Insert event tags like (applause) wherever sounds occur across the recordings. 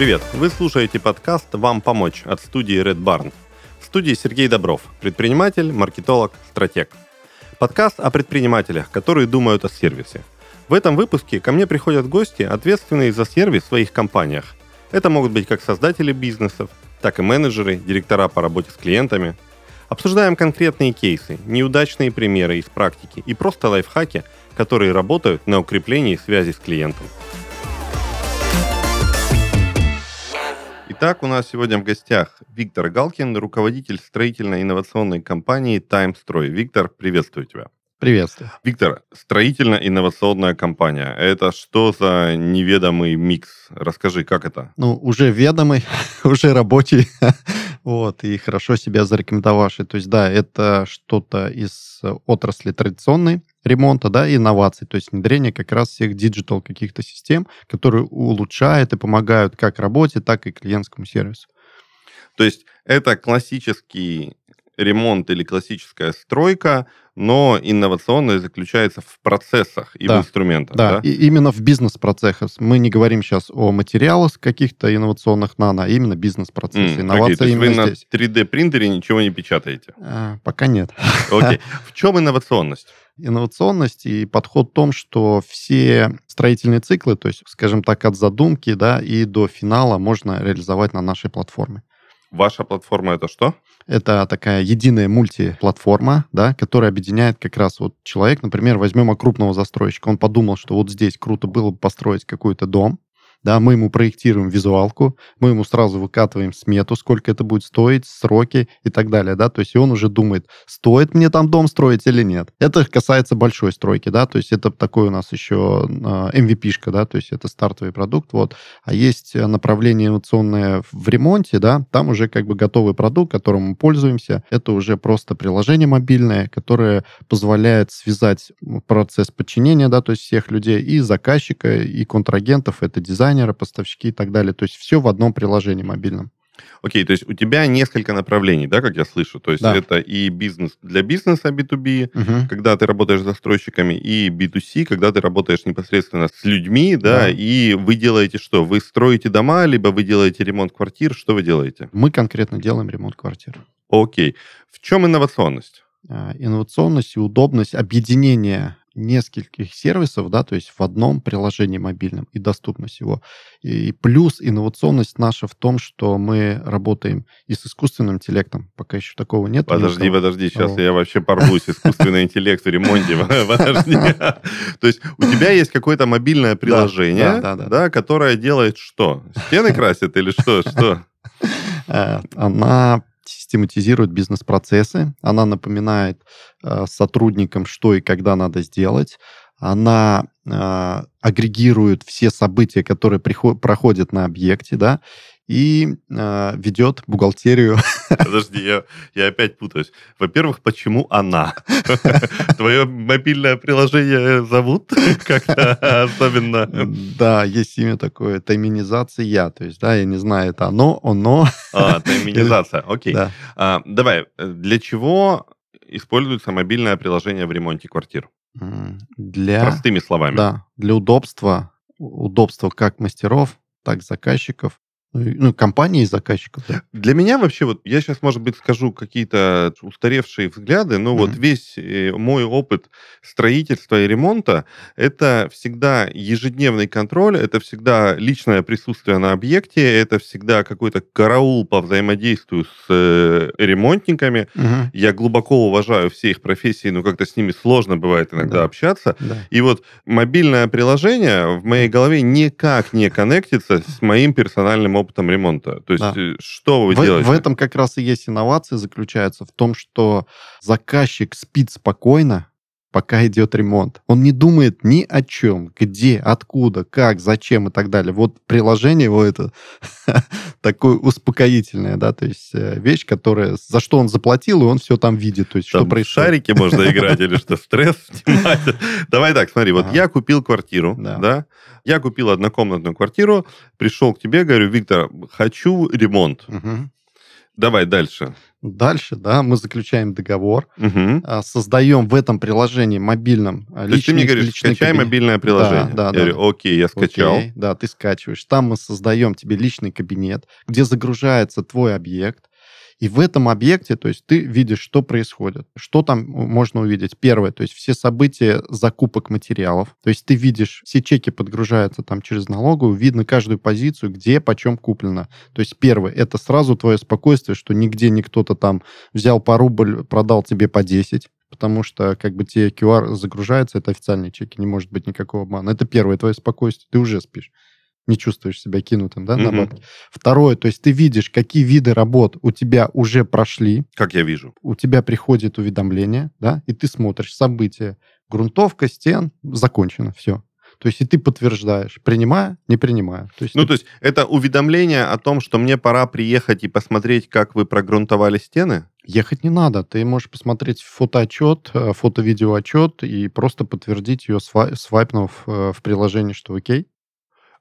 Привет! Вы слушаете подкаст «Вам помочь» от студии Red Barn. В студии Сергей Добров, предприниматель, маркетолог, стратег. Подкаст о предпринимателях, которые думают о сервисе. В этом выпуске ко мне приходят гости, ответственные за сервис в своих компаниях. Это могут быть как создатели бизнесов, так и менеджеры, директора по работе с клиентами. Обсуждаем конкретные кейсы, неудачные примеры из практики и просто лайфхаки, которые работают на укреплении связи с клиентом. Итак, у нас сегодня в гостях Виктор Галкин, руководитель строительно-инновационной компании «Таймстрой». Виктор, приветствую тебя. Приветствую. Виктор, строительно-инновационная компания. Это что за неведомый микс? Расскажи, как это? Ну, уже ведомый, (laughs) уже рабочий, (laughs) вот, и хорошо себя зарекомендовавший. То есть, да, это что-то из отрасли традиционной ремонта, да, инноваций, то есть внедрение как раз всех digital каких-то систем, которые улучшают и помогают как работе, так и клиентскому сервису. То есть это классический ремонт или классическая стройка, но инновационное заключается в процессах и да, в инструментах. Да, да? И именно в бизнес-процессах. Мы не говорим сейчас о материалах каких-то инновационных нано, а именно бизнес-процессы. Mm, Инновации okay, то есть вы здесь. на 3D-принтере ничего не печатаете? А, пока нет. Окей. Okay. (laughs) В чем инновационность? Инновационность и подход в том, что все строительные циклы, то есть, скажем так, от задумки да, и до финала можно реализовать на нашей платформе. Ваша платформа это что? Это такая единая мультиплатформа, да, которая объединяет как раз вот человек, например, возьмем крупного застройщика, он подумал, что вот здесь круто было бы построить какой-то дом, да, мы ему проектируем визуалку, мы ему сразу выкатываем смету, сколько это будет стоить, сроки и так далее, да, то есть он уже думает, стоит мне там дом строить или нет. Это касается большой стройки, да, то есть это такой у нас еще MVP-шка, да, то есть это стартовый продукт, вот. А есть направление инновационное в ремонте, да, там уже как бы готовый продукт, которым мы пользуемся, это уже просто приложение мобильное, которое позволяет связать процесс подчинения, да, то есть всех людей и заказчика, и контрагентов, это дизайн, дизайнеры, поставщики и так далее. То есть все в одном приложении мобильном. Окей, okay, то есть у тебя несколько направлений, да, как я слышу. То есть да. это и бизнес для бизнеса B2B, угу. когда ты работаешь с застройщиками, и B2C, когда ты работаешь непосредственно с людьми, да, да, и вы делаете что? Вы строите дома, либо вы делаете ремонт квартир, что вы делаете? Мы конкретно делаем ремонт квартир. Окей. Okay. В чем инновационность? А, инновационность и удобность объединения нескольких сервисов, да, то есть в одном приложении мобильном и доступность его. И плюс инновационность наша в том, что мы работаем и с искусственным интеллектом. Пока еще такого нет. Подожди, никого. подожди, сейчас О. я вообще порвусь. Искусственный интеллект в ремонте. (laughs) Подожди. То есть у тебя есть какое-то мобильное приложение, да, которое делает что? Стены красит или что? Что? (laughs) Э, она систематизирует бизнес-процессы, она напоминает э, сотрудникам, что и когда надо сделать, она э, агрегирует все события, которые приход- проходят на объекте, да, и э, ведет бухгалтерию. (laughs) Подожди, я, я опять путаюсь. Во-первых, почему она? (laughs) Твое мобильное приложение зовут (laughs) как-то особенно? Да, есть имя такое, тайминизация, то есть, да, я не знаю, это оно, оно. А, тайминизация, окей. А, давай, для чего используется мобильное приложение в ремонте квартир? Для... Простыми словами. Да, для удобства, удобства как мастеров, так заказчиков, ну, компании и заказчиков. Да. Для меня вообще, вот я сейчас, может быть, скажу какие-то устаревшие взгляды, но mm-hmm. вот весь э, мой опыт строительства и ремонта это всегда ежедневный контроль, это всегда личное присутствие на объекте, это всегда какой-то караул по взаимодействию с э, ремонтниками. Mm-hmm. Я глубоко уважаю все их профессии, но как-то с ними сложно бывает иногда да. общаться. Да. И вот мобильное приложение в моей голове никак не коннектится с моим персональным опытом ремонта. То есть да. Э, что вы в, делаете? В этом как раз и есть инновация, заключается в том, что заказчик спит спокойно, пока идет ремонт. Он не думает ни о чем, где, откуда, как, зачем и так далее. Вот приложение его это (laughs) такое успокоительное, да, то есть э, вещь, которая, за что он заплатил, и он все там видит, то есть там что происходит. шарики можно играть или что, стресс (laughs) снимать. Давай так, смотри, вот я купил квартиру, да, я купил однокомнатную квартиру, пришел к тебе, говорю, Виктор, хочу ремонт. Давай дальше. Дальше, да, мы заключаем договор, а, создаем в этом приложении мобильном а, То есть ты мне личный, говоришь, личный скачай кабинет. мобильное приложение. да, я да, говорю, да. окей, я скачал. Окей, да, ты скачиваешь. Там мы создаем тебе личный кабинет, где загружается твой объект. И в этом объекте, то есть ты видишь, что происходит. Что там можно увидеть? Первое, то есть все события закупок материалов. То есть ты видишь, все чеки подгружаются там через налоговую, видно каждую позицию, где, почем куплено. То есть первое, это сразу твое спокойствие, что нигде не кто-то там взял по рубль, продал тебе по 10 потому что как бы тебе QR загружается, это официальные чеки, не может быть никакого обмана. Это первое, твое спокойствие, ты уже спишь не чувствуешь себя кинутым, да, на бабки. Второе, то есть ты видишь, какие виды работ у тебя уже прошли, Как я вижу. у тебя приходит уведомление, да, и ты смотришь события. Грунтовка, стен, закончено, все. То есть и ты подтверждаешь, принимаю, не принимаю. То есть Ну, ты- то есть это уведомление о том, что мне пора приехать и посмотреть, как вы прогрунтовали стены? ехать не надо. Ты можешь посмотреть фотоотчет, э, фото-видеоотчет и просто подтвердить ее, сва- свайпнув э, в приложении, что окей.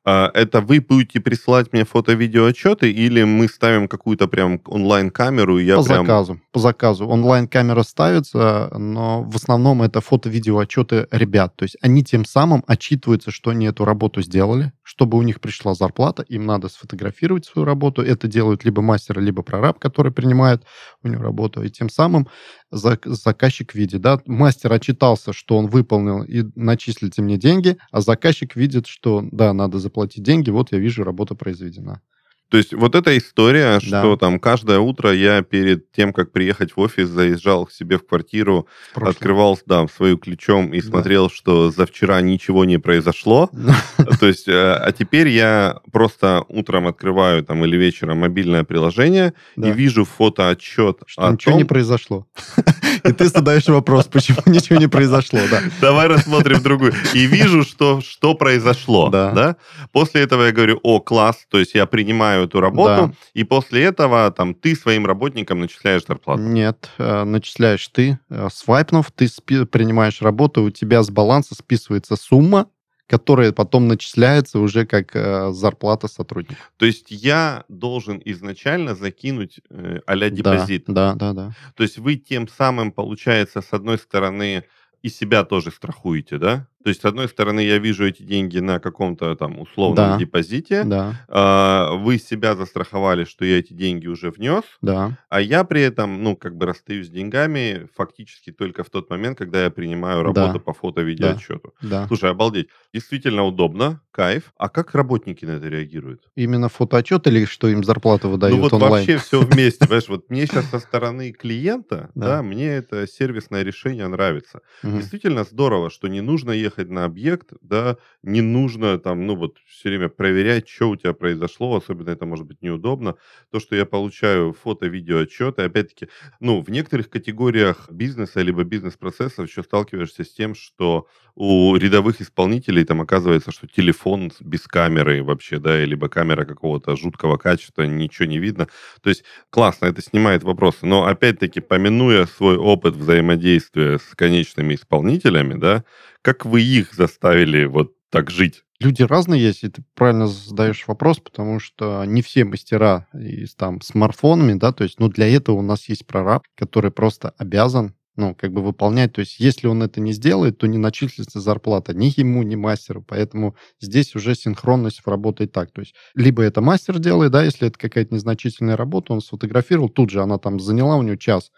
А, Это вы будете присылать мне фото-видеоотчеты или мы ставим какую-то прям онлайн-камеру, и я по прям... заказу. По заказу. Онлайн-камера ставится, но в основном это фото-видеоотчеты ребят. То есть они тем самым отчитываются, что они эту работу сделали, чтобы у них пришла зарплата, им надо сфотографировать свою работу. Это делают либо мастер, либо прораб, который принимает у него работу. И тем самым зак- заказчик видит, да, мастер отчитался, что он выполнил и начислите мне деньги, а заказчик видит, что да, надо заплатить деньги, вот я вижу, работа произведена. То есть вот эта история, Да. что там каждое утро я перед тем, как приехать в офис, заезжал к себе в квартиру, В открывал, да, свою ключом и Да. смотрел, что за вчера ничего не произошло. (laughs) То есть, э, а теперь я просто утром открываю там или вечером мобильное приложение Да. и вижу фотоотчет Что о ничего том... не произошло. (laughs) И ты задаешь вопрос, почему ничего не произошло, да. Давай рассмотрим другую. И вижу, что, что произошло. Да. После этого я говорю, о, класс, то есть я принимаю эту работу, Да. и после этого там ты своим работникам начисляешь зарплату. Нет, э, начисляешь ты, э, свайпнув, ты принимаешь работу, у тебя с баланса списывается сумма, которая потом начисляется уже как э, зарплата сотрудника. То есть я должен изначально закинуть э, а-ля Да, депозит. Да, да, да. То есть вы тем самым, получается, с одной стороны, и себя тоже страхуете, да? То есть, с одной стороны, я вижу эти деньги на каком-то там условном Да. депозите, Да, а, вы себя застраховали, что я эти деньги уже внес, да. а я при этом, ну, как бы расстаюсь с деньгами фактически только в тот момент, когда я принимаю Да. работу по фото-видеоотчету. Да. Слушай, обалдеть. Действительно удобно, кайф. А как работники на это реагируют? Именно фотоотчет или что им зарплату выдают ну вот онлайн? вообще все (laughs) вместе, понимаешь, вот мне сейчас со стороны клиента, Да. да, мне это сервисное решение нравится. Действительно здорово, что не нужно ехать на объект, да, не нужно там, ну вот все время проверять, что у тебя произошло, особенно это может быть неудобно. То, что я получаю фото-видео отчеты, опять-таки, ну, в некоторых категориях бизнеса либо бизнес-процессов еще сталкиваешься с тем, что у рядовых исполнителей там оказывается, что телефон без камеры вообще, да, либо камера какого-то жуткого качества, ничего не видно. То есть классно, это снимает вопросы. Но опять-таки, помянуя свой опыт взаимодействия с конечными исполнителями, да, как вы их заставили вот так жить? Люди разные есть, и ты правильно задаешь вопрос, потому что не все мастера и там смартфонами, да, то есть, ну, для этого у нас есть прораб, который просто обязан ну, как бы выполнять. То есть, если он это не сделает, то не начислится зарплата ни ему, ни мастеру. Поэтому здесь уже синхронность работает так. То есть, либо это мастер делает, да, если это какая-то незначительная работа, он сфотографировал, тут же она там заняла у него час.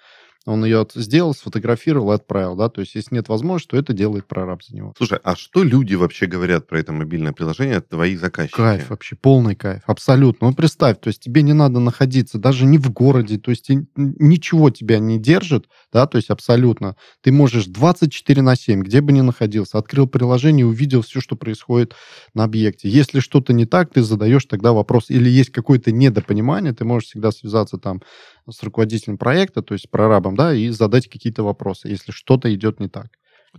Он ее сделал, сфотографировал и отправил, да. То есть, если нет возможности, то это делает прораб за него. Слушай, а что люди вообще говорят про это мобильное приложение, твои заказчики? Кайф вообще, полный кайф, абсолютно. Ну, представь, то есть тебе не надо находиться даже не в городе, то есть ничего тебя не держит, да, то есть абсолютно. Ты можешь 24 на 7, где бы ни находился, открыл приложение, увидел все, что происходит на объекте. Если что-то не так, ты задаешь тогда вопрос, или есть какое-то недопонимание, ты можешь всегда связаться там с руководителем проекта, то есть прорабом, да, и задать какие-то вопросы, если что-то идет не так.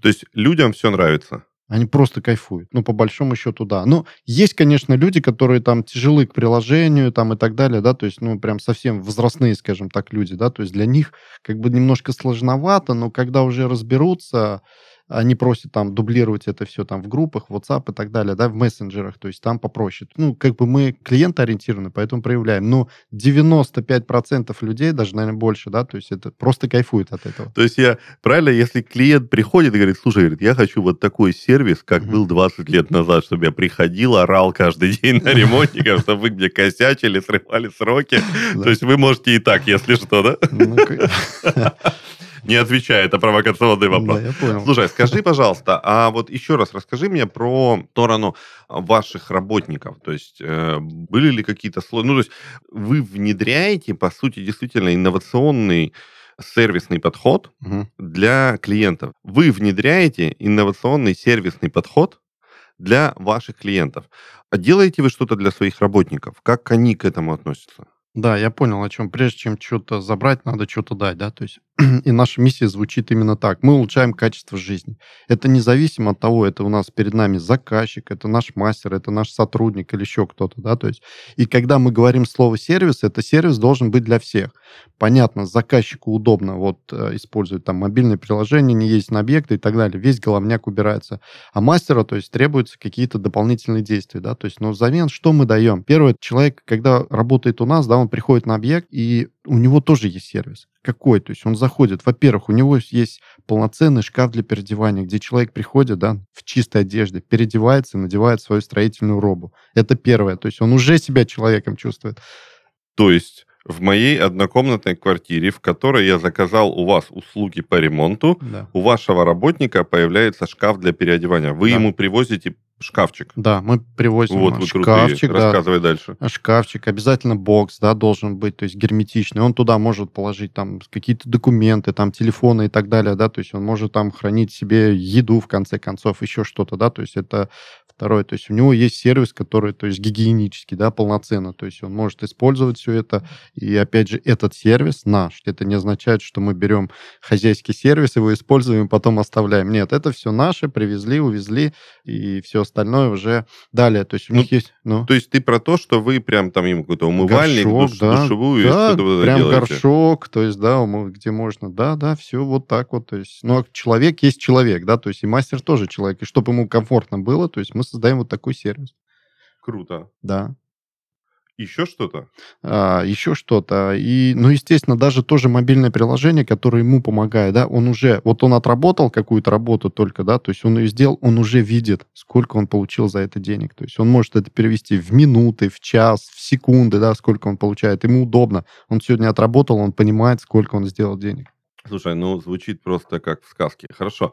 То есть людям все нравится? Они просто кайфуют. Ну, по большому счету, да. Ну, есть, конечно, люди, которые там тяжелы к приложению там и так далее, да, то есть, ну, прям совсем возрастные, скажем так, люди, да, то есть для них как бы немножко сложновато, но когда уже разберутся, они просят там дублировать это все там в группах, в WhatsApp и так далее, да, в мессенджерах, то есть там попроще. Ну, как бы мы клиент-ориентированы, поэтому проявляем. Но 95% людей, даже, наверное, больше, да, то есть это просто кайфует от этого. То есть я, правильно, если клиент приходит и говорит, слушай, говорит, я хочу вот такой сервис, как mm-hmm. был 20 лет назад, чтобы я приходил, орал каждый день на ремонтников, (laughs) чтобы вы где косячили, срывали сроки. (laughs) То есть вы можете и так, если что, да? (laughs) Не отвечает на провокационный вопрос. Да, я понял. Слушай, скажи, пожалуйста, а вот еще раз расскажи мне про сторону ваших работников. То есть э, были ли какие-то сложности? Ну, то есть вы внедряете, по сути, действительно инновационный сервисный подход угу. для клиентов. Вы внедряете инновационный сервисный подход для ваших клиентов. А делаете вы что-то для своих работников? Как они к этому относятся? Да, я понял, о чем. Прежде чем что-то забрать, надо что-то дать, да, то есть (clears throat) и наша миссия звучит именно так. Мы улучшаем качество жизни. Это независимо от того, это у нас перед нами заказчик, это наш мастер, это наш сотрудник или еще кто-то, да, то есть и когда мы говорим слово сервис, это сервис должен быть для всех. Понятно, заказчику удобно вот э, использовать там мобильное приложение, не ездить на объекты и так далее, весь головняк убирается. А мастера, то есть требуются какие-то дополнительные действия, да, то есть, но взамен что мы даем? Первое, человек, когда работает у нас, да, он приходит на объект, и у него тоже есть сервис. Какой? То есть он заходит, во-первых, у него есть полноценный шкаф для переодевания, где человек приходит, да, в чистой одежде, переодевается и надевает свою строительную робу. Это первое. То есть он уже себя человеком чувствует. То есть в моей однокомнатной квартире, в которой я заказал у вас услуги по ремонту, да. у вашего работника появляется шкаф для переодевания. Вы да. ему привозите шкафчик. Да, мы привозим вот вы шкафчик. Крутые. Рассказывай да, дальше. Шкафчик, обязательно бокс, да, должен быть, то есть герметичный. Он туда может положить там какие-то документы, там телефоны и так далее, да, то есть он может там хранить себе еду в конце концов, еще что-то, да, то есть это Второе, то есть у него есть сервис, который, то есть гигиенический, да, полноценно, то есть он может использовать все это. И опять же, этот сервис наш. Это не означает, что мы берем хозяйский сервис, его используем, потом оставляем. Нет, это все наше, привезли, увезли, и все остальное уже далее. То есть у ну, них есть... Ну. То есть ты про то, что вы прям там ему какой-то умывальник, горшок, душ, да, душевую, да, что-то прям делаете. горшок, то есть, да, где можно, да, да, все вот так вот. То есть, ну, а человек есть человек, да, то есть и мастер тоже человек. И чтобы ему комфортно было, то есть мы создаем вот такой сервис. Круто. Да. Еще что-то? А, еще что-то. И, ну, естественно, даже тоже мобильное приложение, которое ему помогает, да, он уже, вот он отработал какую-то работу только, да, то есть он ее сделал, он уже видит, сколько он получил за это денег. То есть он может это перевести в минуты, в час, в секунды, да, сколько он получает. Ему удобно. Он сегодня отработал, он понимает, сколько он сделал денег. Слушай, ну, звучит просто как в сказке. Хорошо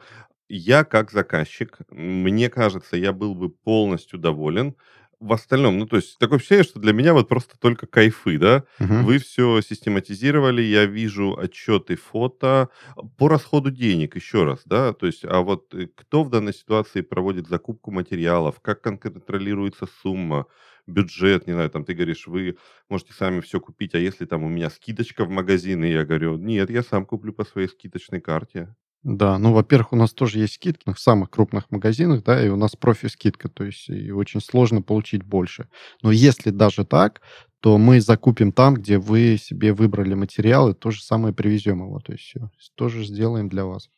я как заказчик, мне кажется, я был бы полностью доволен. В остальном, ну, то есть, такое ощущение, что для меня вот просто только кайфы, да? Угу. Вы все систематизировали, я вижу отчеты, фото по расходу денег, еще раз, да? То есть, а вот э, кто в данной ситуации проводит закупку материалов, как контролируется сумма, бюджет, не знаю, там ты говоришь, вы можете сами все купить, а если там у меня скидочка в магазине, я говорю, нет, я сам куплю по своей скидочной карте. Да, ну, во-первых, у нас тоже есть скидки в самых крупных магазинах, да, и у нас профи-скидка, то есть и очень сложно получить больше. Но если даже так, то мы закупим там, где вы себе выбрали материалы, то же самое привезем его, то есть все, тоже сделаем для вас.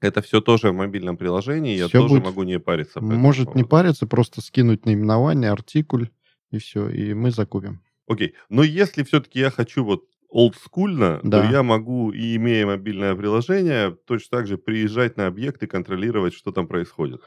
Это все тоже в мобильном приложении, я тоже будет, могу не париться. Может не париться, просто скинуть наименование, артикуль, и все, и мы закупим. Окей, но если все-таки я хочу вот олдскульно, да. то я могу, и имея мобильное приложение, точно так же приезжать на объект и контролировать, что там происходит.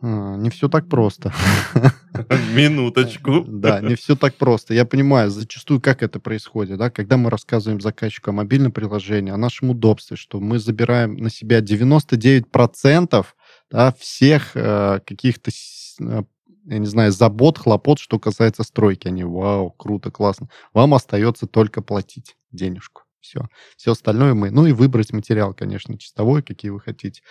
А, не все так просто. (laughs) Минуточку. Да, не все так просто. Я понимаю, зачастую как это происходит, да, когда мы рассказываем заказчику о мобильном приложении, о нашем удобстве, что мы забираем на себя 99% да, всех э, каких-то э, я не знаю, забот, хлопот, что касается стройки. Они, вау, круто, классно. Вам остается только платить денежку. Все. Все остальное мы... Ну и выбрать материал, конечно, чистовой, какие вы хотите.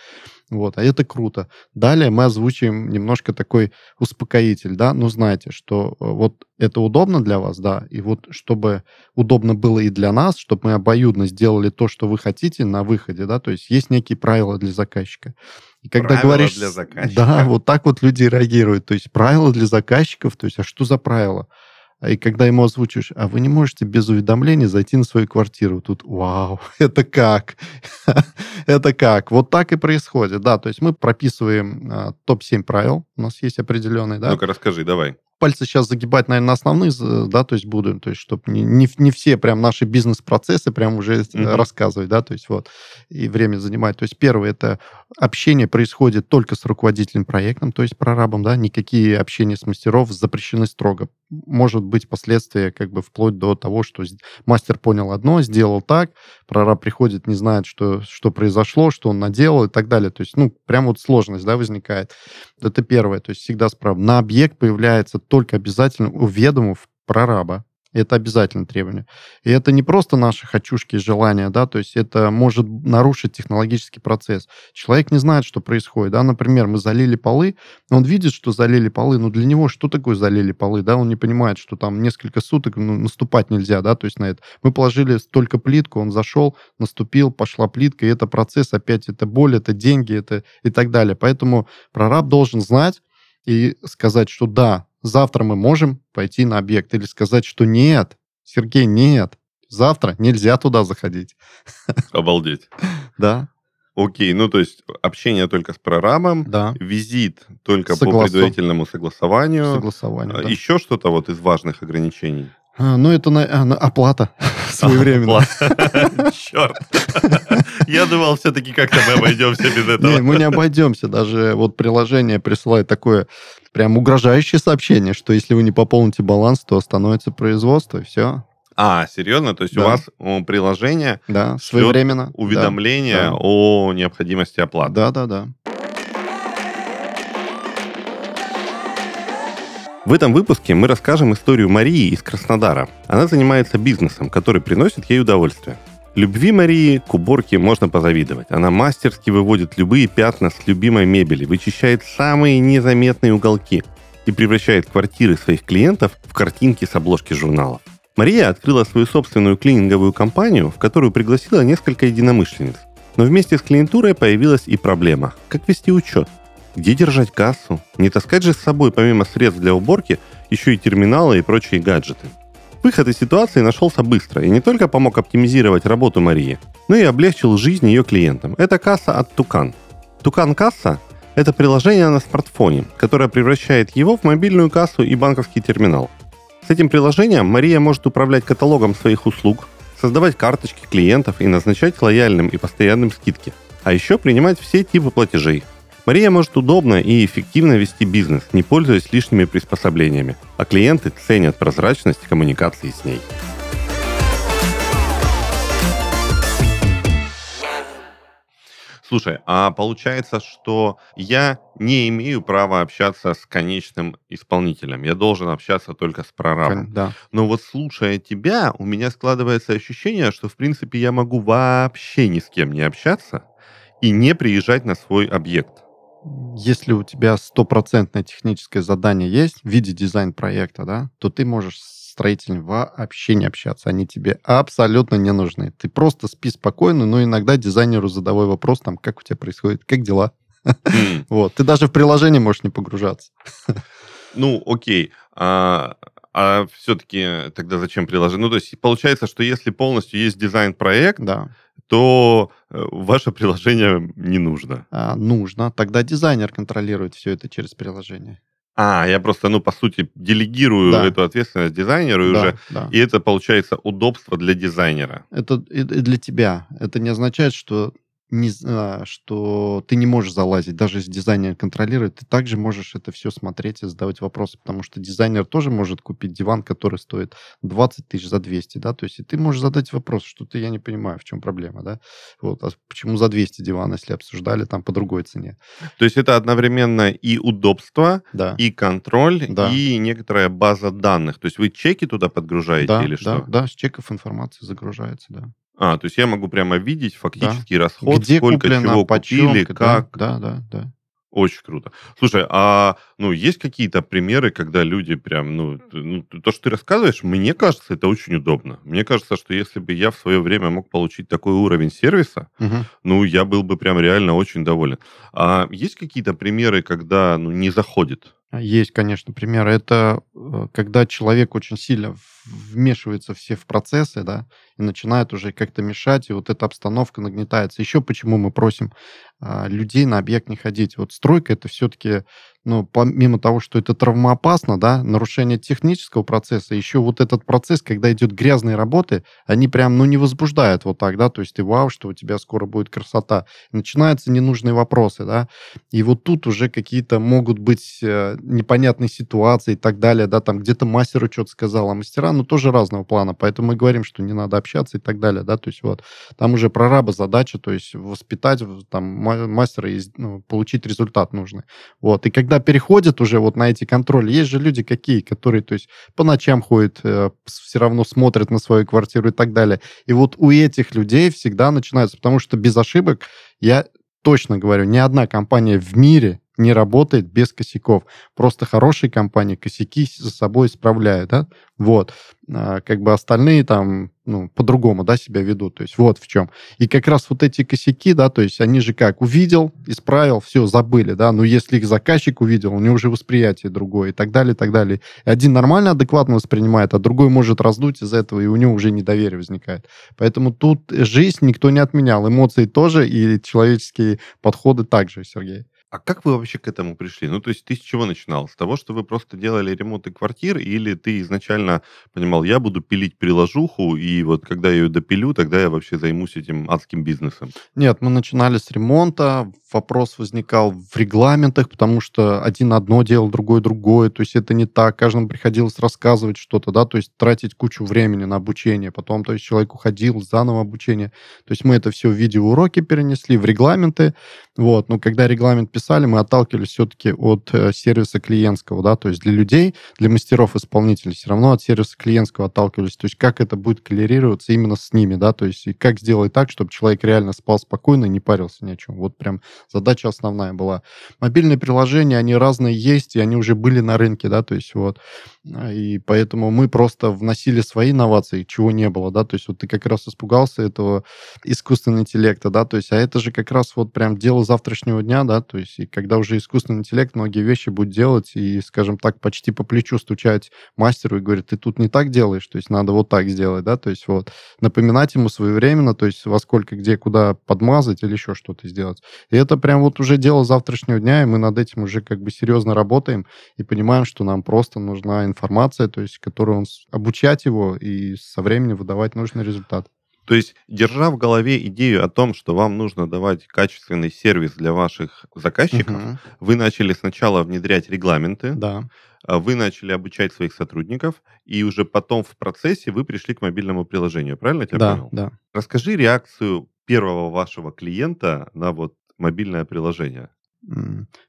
Вот. А это круто. Далее мы озвучим немножко такой успокоитель, да. Ну, знаете, что э, вот это удобно для вас, да, и вот чтобы удобно было и для нас, чтобы мы обоюдно сделали то, что вы хотите на выходе, да, то есть есть некие правила для заказчика. И когда правила говоришь... для заказчика. Да, вот так вот люди реагируют. То есть правила для заказчиков, то есть а что за правила? И когда ему озвучиваешь, а вы не можете без уведомления зайти на свою квартиру. Тут, вау, (laughs) это как? (laughs) это как? Вот так и происходит, да. То есть мы прописываем а, топ-7 правил, у нас есть определенные, да. Ну-ка расскажи, давай пальцы сейчас загибать, наверное, на основные, да, то есть буду, то есть чтобы не, не, не все прям наши бизнес-процессы прям уже mm-hmm. рассказывать, да, то есть вот, и время занимать. То есть первое, это общение происходит только с руководителем проектом, то есть прорабом, да, никакие общения с мастеров запрещены строго. Может быть последствия как бы вплоть до того, что мастер понял одно, сделал так, прораб приходит, не знает, что, что произошло, что он наделал и так далее. То есть, ну, прям вот сложность, да, возникает. Это первое, то есть всегда справа. На объект появляется только обязательно уведомив прораба. Это обязательное требование. И это не просто наши хочушки и желания, да, то есть это может нарушить технологический процесс. Человек не знает, что происходит, да, например, мы залили полы, он видит, что залили полы, но для него что такое залили полы, да, он не понимает, что там несколько суток ну, наступать нельзя, да, то есть на это. Мы положили только плитку, он зашел, наступил, пошла плитка, и это процесс, опять это боль, это деньги, это и так далее. Поэтому прораб должен знать, и сказать, что да, завтра мы можем пойти на объект, или сказать, что нет, Сергей, нет, завтра нельзя туда заходить. (laughs) Обалдеть. Да. Окей, ну то есть общение только с прорабом, да. визит только Согласов... по предварительному согласованию. Согласованию, да. Еще что-то вот из важных ограничений? А, ну, это на, а, на, оплата (laughs) своевременно. (laughs) Черт. Я думал, все-таки как-то мы обойдемся без этого. Не, мы не обойдемся. Даже вот приложение присылает такое прям угрожающее сообщение, что если вы не пополните баланс, то остановится производство, и все. А, серьезно? То есть да. у вас у приложения да, своевременно уведомление да, о необходимости оплаты? Да, да, да. В этом выпуске мы расскажем историю Марии из Краснодара. Она занимается бизнесом, который приносит ей удовольствие. Любви Марии к уборке можно позавидовать. Она мастерски выводит любые пятна с любимой мебели, вычищает самые незаметные уголки и превращает квартиры своих клиентов в картинки с обложки журналов. Мария открыла свою собственную клининговую компанию, в которую пригласила несколько единомышленниц. Но вместе с клиентурой появилась и проблема – как вести учет. Где держать кассу? Не таскать же с собой помимо средств для уборки еще и терминалы и прочие гаджеты. Выход из ситуации нашелся быстро и не только помог оптимизировать работу Марии, но и облегчил жизнь ее клиентам. Это касса от Тукан. Тукан Касса – это приложение на смартфоне, которое превращает его в мобильную кассу и банковский терминал. С этим приложением Мария может управлять каталогом своих услуг, создавать карточки клиентов и назначать лояльным и постоянным скидки. А еще принимать все типы платежей – Мария может удобно и эффективно вести бизнес, не пользуясь лишними приспособлениями, а клиенты ценят прозрачность коммуникации с ней. Слушай, а получается, что я не имею права общаться с конечным исполнителем. Я должен общаться только с прорабом. Да. Но вот слушая тебя, у меня складывается ощущение, что в принципе я могу вообще ни с кем не общаться и не приезжать на свой объект если у тебя стопроцентное техническое задание есть в виде дизайн-проекта, да, то ты можешь с строителем вообще не общаться. Они тебе абсолютно не нужны. Ты просто спи спокойно, но иногда дизайнеру задавай вопрос, там, как у тебя происходит, как дела. (laughs) Вот. Ты даже в приложение можешь не погружаться. (laughs) Ну, окей. А, а все-таки тогда зачем приложение? Ну, то есть получается, что если полностью есть дизайн-проект, да то э, ваше приложение не нужно. А, нужно. Тогда дизайнер контролирует все это через приложение. А, я просто, ну, по сути, делегирую да. эту ответственность дизайнеру, да, уже, да. и это получается удобство для дизайнера. Это и для тебя. Это не означает, что не, что ты не можешь залазить, даже если дизайнер контролирует, ты также можешь это все смотреть и задавать вопросы, потому что дизайнер тоже может купить диван, который стоит 20 тысяч за 200, да, то есть и ты можешь задать вопрос, что-то я не понимаю, в чем проблема, да, вот, а почему за 200 диван, если обсуждали там по другой цене. То есть это одновременно и удобство, да. и контроль, да. и некоторая база данных, то есть вы чеки туда подгружаете да, или да, что? Да, с чеков информация загружается, да. А, то есть я могу прямо видеть фактический да. расход, Где сколько куплено, чего почем, купили, как. Да, да, да. Очень круто. Слушай, а ну есть какие-то примеры, когда люди прям, ну, ну, то, что ты рассказываешь, мне кажется, это очень удобно. Мне кажется, что если бы я в свое время мог получить такой уровень сервиса, угу. ну, я был бы прям реально очень доволен. А есть какие-то примеры, когда ну, не заходит? Есть, конечно, примеры. Это э, когда человек очень сильно вмешивается все в процессы, да, и начинает уже как-то мешать, и вот эта обстановка нагнетается. Еще почему мы просим а, людей на объект не ходить. Вот стройка это все-таки, ну, помимо того, что это травмоопасно, да, нарушение технического процесса, еще вот этот процесс, когда идет грязные работы, они прям, ну, не возбуждают вот так, да, то есть ты вау, что у тебя скоро будет красота. Начинаются ненужные вопросы, да, и вот тут уже какие-то могут быть э, непонятные ситуации и так далее, да, там где-то мастеру что-то сказал, а мастера, ну, тоже разного плана, поэтому мы говорим, что не надо общаться и так далее, да, то есть вот там уже прораба задача, то есть воспитать там мастера и ну, получить результат нужный. Вот. И когда переходят уже вот на эти контроли, есть же люди какие, которые, то есть, по ночам ходят, э, все равно смотрят на свою квартиру и так далее. И вот у этих людей всегда начинается, потому что без ошибок, я точно говорю, ни одна компания в мире не работает без косяков. Просто хорошие компании косяки за собой исправляют, да? Вот. А, как бы остальные там, ну, по-другому, да, себя ведут. То есть вот в чем. И как раз вот эти косяки, да, то есть они же как, увидел, исправил, все, забыли, да, но если их заказчик увидел, у него уже восприятие другое и так далее, и так далее. И один нормально, адекватно воспринимает, а другой может раздуть из этого, и у него уже недоверие возникает. Поэтому тут жизнь никто не отменял, эмоции тоже, и человеческие подходы также, Сергей. А как вы вообще к этому пришли? Ну, то есть ты с чего начинал? С того, что вы просто делали ремонты квартир, или ты изначально понимал, я буду пилить приложуху, и вот когда я ее допилю, тогда я вообще займусь этим адским бизнесом? Нет, мы начинали с ремонта, вопрос возникал в регламентах, потому что один одно делал, другой другое, то есть это не так, каждому приходилось рассказывать что-то, да, то есть тратить кучу времени на обучение, потом, то есть человек уходил, заново обучение, то есть мы это все в видеоуроки перенесли, в регламенты, вот, но когда регламент писали, мы отталкивались все-таки от э, сервиса клиентского, да, то есть для людей, для мастеров-исполнителей все равно от сервиса клиентского отталкивались, то есть как это будет коллерироваться именно с ними, да, то есть и как сделать так, чтобы человек реально спал спокойно не парился ни о чем. Вот прям задача основная была. Мобильные приложения, они разные есть, и они уже были на рынке, да, то есть вот. И поэтому мы просто вносили свои инновации, чего не было, да, то есть вот ты как раз испугался этого искусственного интеллекта, да, то есть, а это же как раз вот прям дело завтрашнего дня, да, то есть, и когда уже искусственный интеллект многие вещи будет делать и, скажем так, почти по плечу стучать мастеру и говорит, ты тут не так делаешь, то есть, надо вот так сделать, да, то есть, вот, напоминать ему своевременно, то есть, во сколько, где, куда подмазать или еще что-то сделать. И это прям вот уже дело завтрашнего дня, и мы над этим уже как бы серьезно работаем и понимаем, что нам просто нужна информация, то есть, которую он обучать его и со временем выдавать нужный результат. То есть, держа в голове идею о том, что вам нужно давать качественный сервис для ваших заказчиков, угу. вы начали сначала внедрять регламенты, да. А вы начали обучать своих сотрудников, и уже потом в процессе вы пришли к мобильному приложению. Правильно я тебя да, понял? Да. Расскажи реакцию первого вашего клиента на вот мобильное приложение.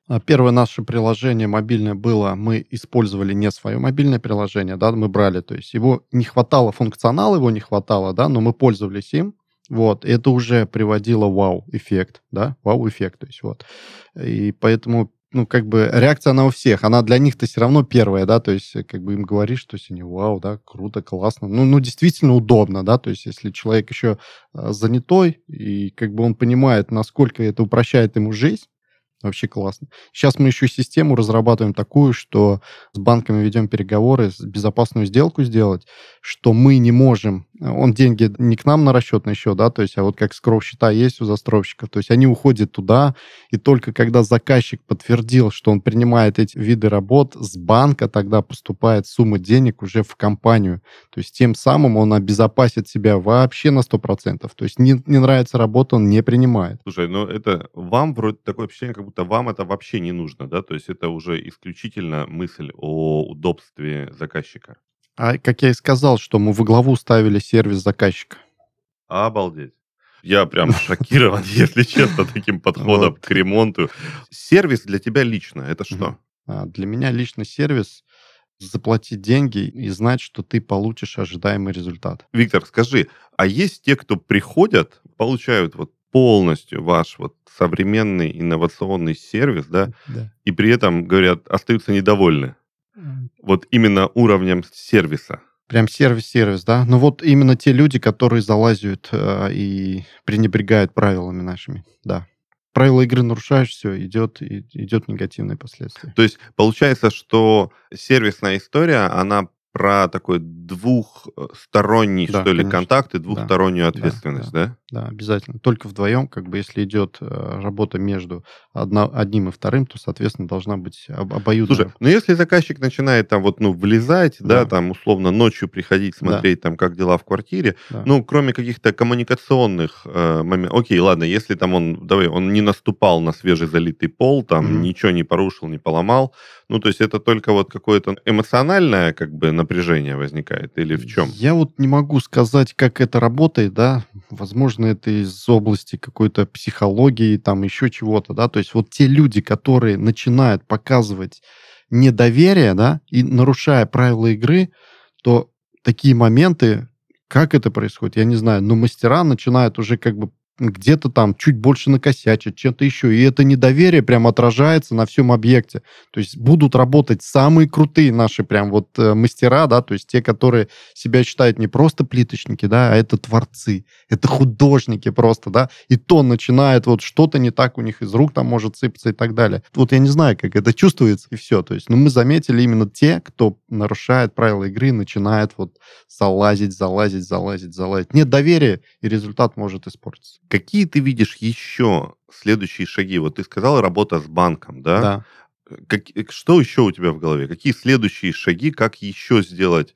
А первое наше приложение мобильное было, мы использовали не свое мобильное приложение, да, мы брали, то есть его не хватало, функционала его не хватало, да, но мы пользовались им, вот, это уже приводило вау-эффект, да, вау-эффект, то есть вот. И поэтому, ну, как бы реакция она у всех, она для них-то все равно первая, да, то есть как бы им говоришь, что они вау, да, круто, классно, ну, ну, действительно удобно, да, то есть если человек еще а, занятой, и как бы он понимает, насколько это упрощает ему жизнь, Вообще классно. Сейчас мы еще систему разрабатываем такую, что с банками ведем переговоры, безопасную сделку сделать, что мы не можем... Он деньги не к нам на расчетный счет, да, то есть, а вот как скров счета есть у застройщиков, то есть они уходят туда, и только когда заказчик подтвердил, что он принимает эти виды работ, с банка тогда поступает сумма денег уже в компанию. То есть тем самым он обезопасит себя вообще на 100%. То есть не, не нравится работа, он не принимает. Слушай, ну это вам вроде такое ощущение, как будто вам это вообще не нужно, да? То есть это уже исключительно мысль о удобстве заказчика. А как я и сказал, что мы во главу ставили сервис заказчика. Обалдеть. Я прям (laughs) шокирован, (laughs) если честно, таким подходом к ремонту. Сервис для тебя лично это что? А, для меня лично сервис заплатить деньги и знать, что ты получишь ожидаемый результат. Виктор, скажи, а есть те, кто приходят, получают вот полностью ваш вот современный инновационный сервис, да, да. и при этом, говорят, остаются недовольны. Вот именно уровнем сервиса. Прям сервис-сервис, да? Ну вот именно те люди, которые залазят э, и пренебрегают правилами нашими, да. правила игры нарушаешь, все, идет, идет негативные последствия. То есть получается, что сервисная история, она про такой двухсторонний, да, что ли, конечно. контакт и двухстороннюю да, ответственность, да, да? Да, обязательно. Только вдвоем, как бы, если идет э, работа между одно, одним и вторым, то, соответственно, должна быть об, обоюдная. Слушай, ну если заказчик начинает там вот, ну, влезать, да, да там, условно, ночью приходить, смотреть да. там, как дела в квартире, да. ну, кроме каких-то коммуникационных э, моментов, окей, ладно, если там он, давай, он не наступал на свежезалитый пол, там, mm-hmm. ничего не порушил, не поломал, ну, то есть это только вот какое-то эмоциональное, как бы, напряжение возникает или в чем? Я вот не могу сказать, как это работает, да, возможно, это из области какой-то психологии, там еще чего-то, да, то есть вот те люди, которые начинают показывать недоверие, да, и нарушая правила игры, то такие моменты, как это происходит, я не знаю, но мастера начинают уже как бы где-то там чуть больше накосячат, чем-то еще. И это недоверие прям отражается на всем объекте. То есть будут работать самые крутые наши прям вот э, мастера, да, то есть те, которые себя считают не просто плиточники, да, а это творцы, это художники просто, да, и то начинает вот что-то не так у них из рук там может сыпаться и так далее. Вот я не знаю, как это чувствуется, и все. То есть, ну, мы заметили именно те, кто нарушает правила игры, начинает вот залазить, залазить, залазить, залазить. Нет доверия, и результат может испортиться. Какие ты видишь еще следующие шаги? Вот ты сказал работа с банком, да? Да. Как, что еще у тебя в голове? Какие следующие шаги, как еще сделать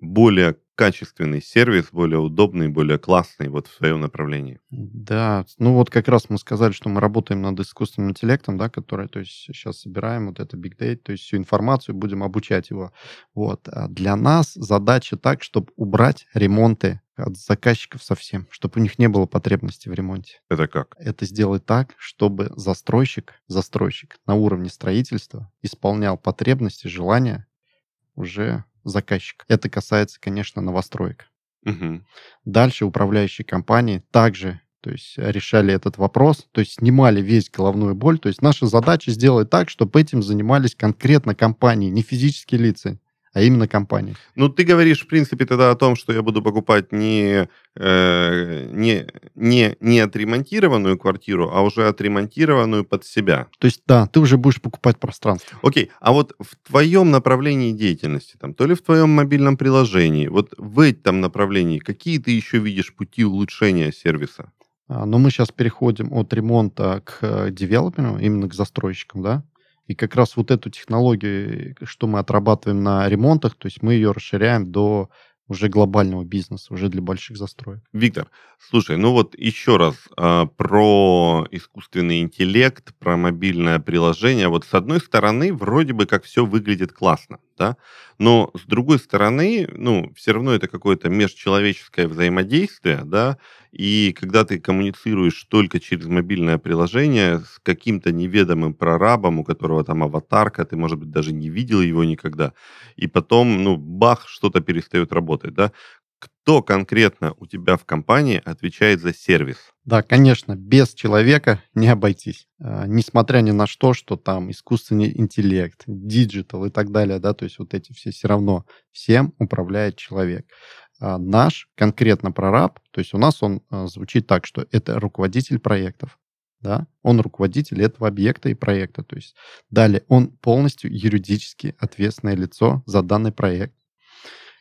более качественный сервис, более удобный, более классный вот в своем направлении. Да, ну вот как раз мы сказали, что мы работаем над искусственным интеллектом, да, который, то есть сейчас собираем вот это big data, то есть всю информацию, будем обучать его. Вот. А для нас задача так, чтобы убрать ремонты от заказчиков совсем, чтобы у них не было потребности в ремонте. Это как? Это сделать так, чтобы застройщик, застройщик на уровне строительства исполнял потребности, желания уже заказчик. Это касается, конечно, новостроек. Угу. Дальше управляющие компании также то есть решали этот вопрос, то есть снимали весь головную боль. То есть наша задача сделать так, чтобы этим занимались конкретно компании, не физические лица, а именно компании. Ну, ты говоришь, в принципе, тогда о том, что я буду покупать не, э, не, не, не отремонтированную квартиру, а уже отремонтированную под себя. То есть, да, ты уже будешь покупать пространство. Окей, а вот в твоем направлении деятельности, там, то ли в твоем мобильном приложении, вот в этом направлении, какие ты еще видишь пути улучшения сервиса? А, но мы сейчас переходим от ремонта к э, девелоперу, именно к застройщикам, да? И как раз вот эту технологию, что мы отрабатываем на ремонтах, то есть мы ее расширяем до уже глобального бизнеса, уже для больших застроек. Виктор, слушай, ну вот еще раз э, про искусственный интеллект, про мобильное приложение. Вот с одной стороны, вроде бы как все выглядит классно, да, но с другой стороны, ну, все равно это какое-то межчеловеческое взаимодействие, да, и когда ты коммуницируешь только через мобильное приложение с каким-то неведомым прорабом, у которого там аватарка, ты, может быть, даже не видел его никогда, и потом, ну, бах, что-то перестает работать, да, кто конкретно у тебя в компании отвечает за сервис? Да, конечно, без человека не обойтись. А, несмотря ни на что, что там искусственный интеллект, digital и так далее, да, то есть вот эти все все равно всем управляет человек. А наш конкретно прораб, то есть у нас он а, звучит так, что это руководитель проектов, да, он руководитель этого объекта и проекта, то есть далее он полностью юридически ответственное лицо за данный проект.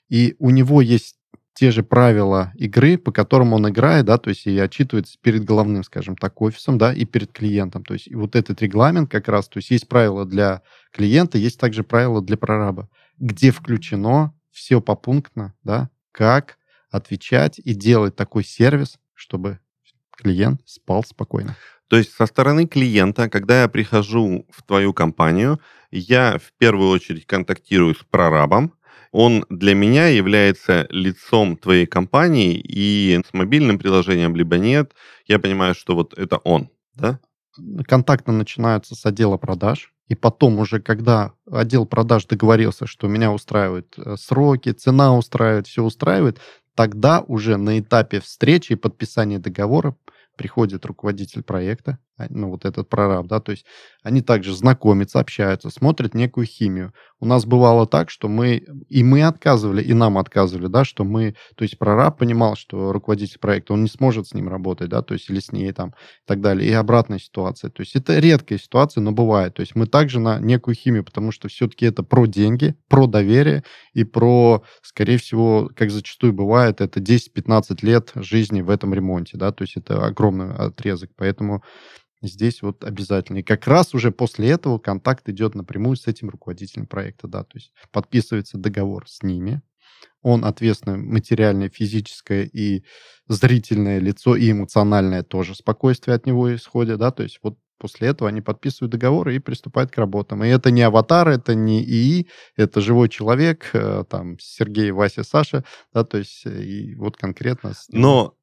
И у него есть те же правила игры, по которым он играет, да, то есть и отчитывается перед главным, скажем так, офисом, да, и перед клиентом. То есть и вот этот регламент как раз, то есть есть правила для клиента, есть также правила для прораба, где включено все попунктно, да, как отвечать и делать такой сервис, чтобы клиент спал спокойно. То есть со стороны клиента, когда я прихожу в твою компанию, я в первую очередь контактирую с прорабом, он для меня является лицом твоей компании, и с мобильным приложением либо нет, я понимаю, что вот это он, да? Контакты начинаются с отдела продаж, и потом уже, когда отдел продаж договорился, что меня устраивают э, сроки, цена устраивает, все устраивает, тогда уже на этапе встречи и подписания договора приходит руководитель проекта, ну, вот этот прораб, да, то есть они также знакомятся, общаются, смотрят некую химию. У нас бывало так, что мы, и мы отказывали, и нам отказывали, да, что мы, то есть прораб понимал, что руководитель проекта, он не сможет с ним работать, да, то есть или с ней там и так далее, и обратная ситуация. То есть это редкая ситуация, но бывает. То есть мы также на некую химию, потому что все-таки это про деньги, про доверие и про, скорее всего, как зачастую бывает, это 10-15 лет жизни в этом ремонте, да, то есть это огромный отрезок. Поэтому здесь вот обязательно. И как раз уже после этого контакт идет напрямую с этим руководителем проекта, да, то есть подписывается договор с ними, он ответственное материальное, физическое и зрительное лицо, и эмоциональное тоже спокойствие от него исходит, да, то есть вот после этого они подписывают договор и приступают к работам. И это не аватар, это не ИИ, это живой человек, э, там, Сергей, Вася, Саша, да, то есть э, и вот конкретно... Но э,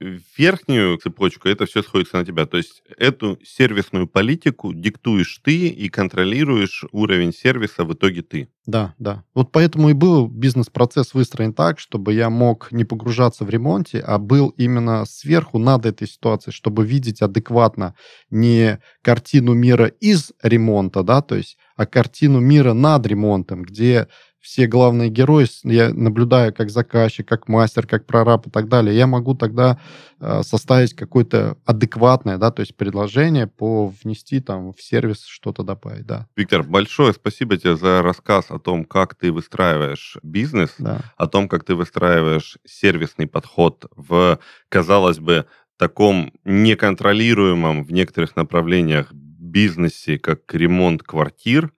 верхнюю цепочку это все сходится на тебя. То есть эту сервисную политику диктуешь ты и контролируешь уровень сервиса в итоге ты. Да, да. Вот поэтому и был бизнес-процесс выстроен так, чтобы я мог не погружаться в ремонте, а был именно сверху над этой ситуацией, чтобы видеть адекватно не картину мира из ремонта, да, то есть, а картину мира над ремонтом, где все главные герои, я наблюдаю как заказчик, как мастер, как прораб и так далее, я могу тогда э, составить какое-то адекватное, да, то есть предложение по внести там в сервис что-то добавить, да. Виктор, большое спасибо тебе за рассказ о том, как ты выстраиваешь бизнес, да. о том, как ты выстраиваешь сервисный подход в, казалось бы, таком неконтролируемом в некоторых направлениях бизнесе, как ремонт квартир.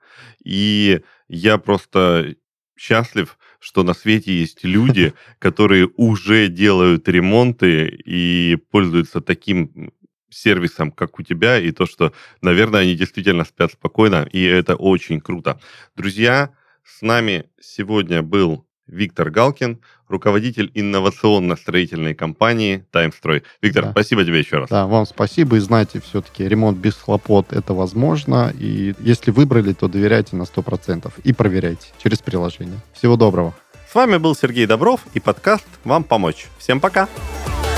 И я просто счастлив, что на свете есть люди, (laughs) которые уже делают ремонты и пользуются таким сервисом, как у тебя, и то, что, наверное, они действительно спят спокойно, и это очень круто. Друзья, с нами сегодня был Виктор Галкин, руководитель инновационно-строительной компании «Таймстрой». Виктор, да. спасибо тебе еще раз. Да, вам спасибо. И знаете, все-таки ремонт без хлопот – это возможно. И если выбрали, то доверяйте на 100% и проверяйте через приложение. Всего доброго. С вами был Сергей Добров и подкаст «Вам помочь». Всем пока! Пока.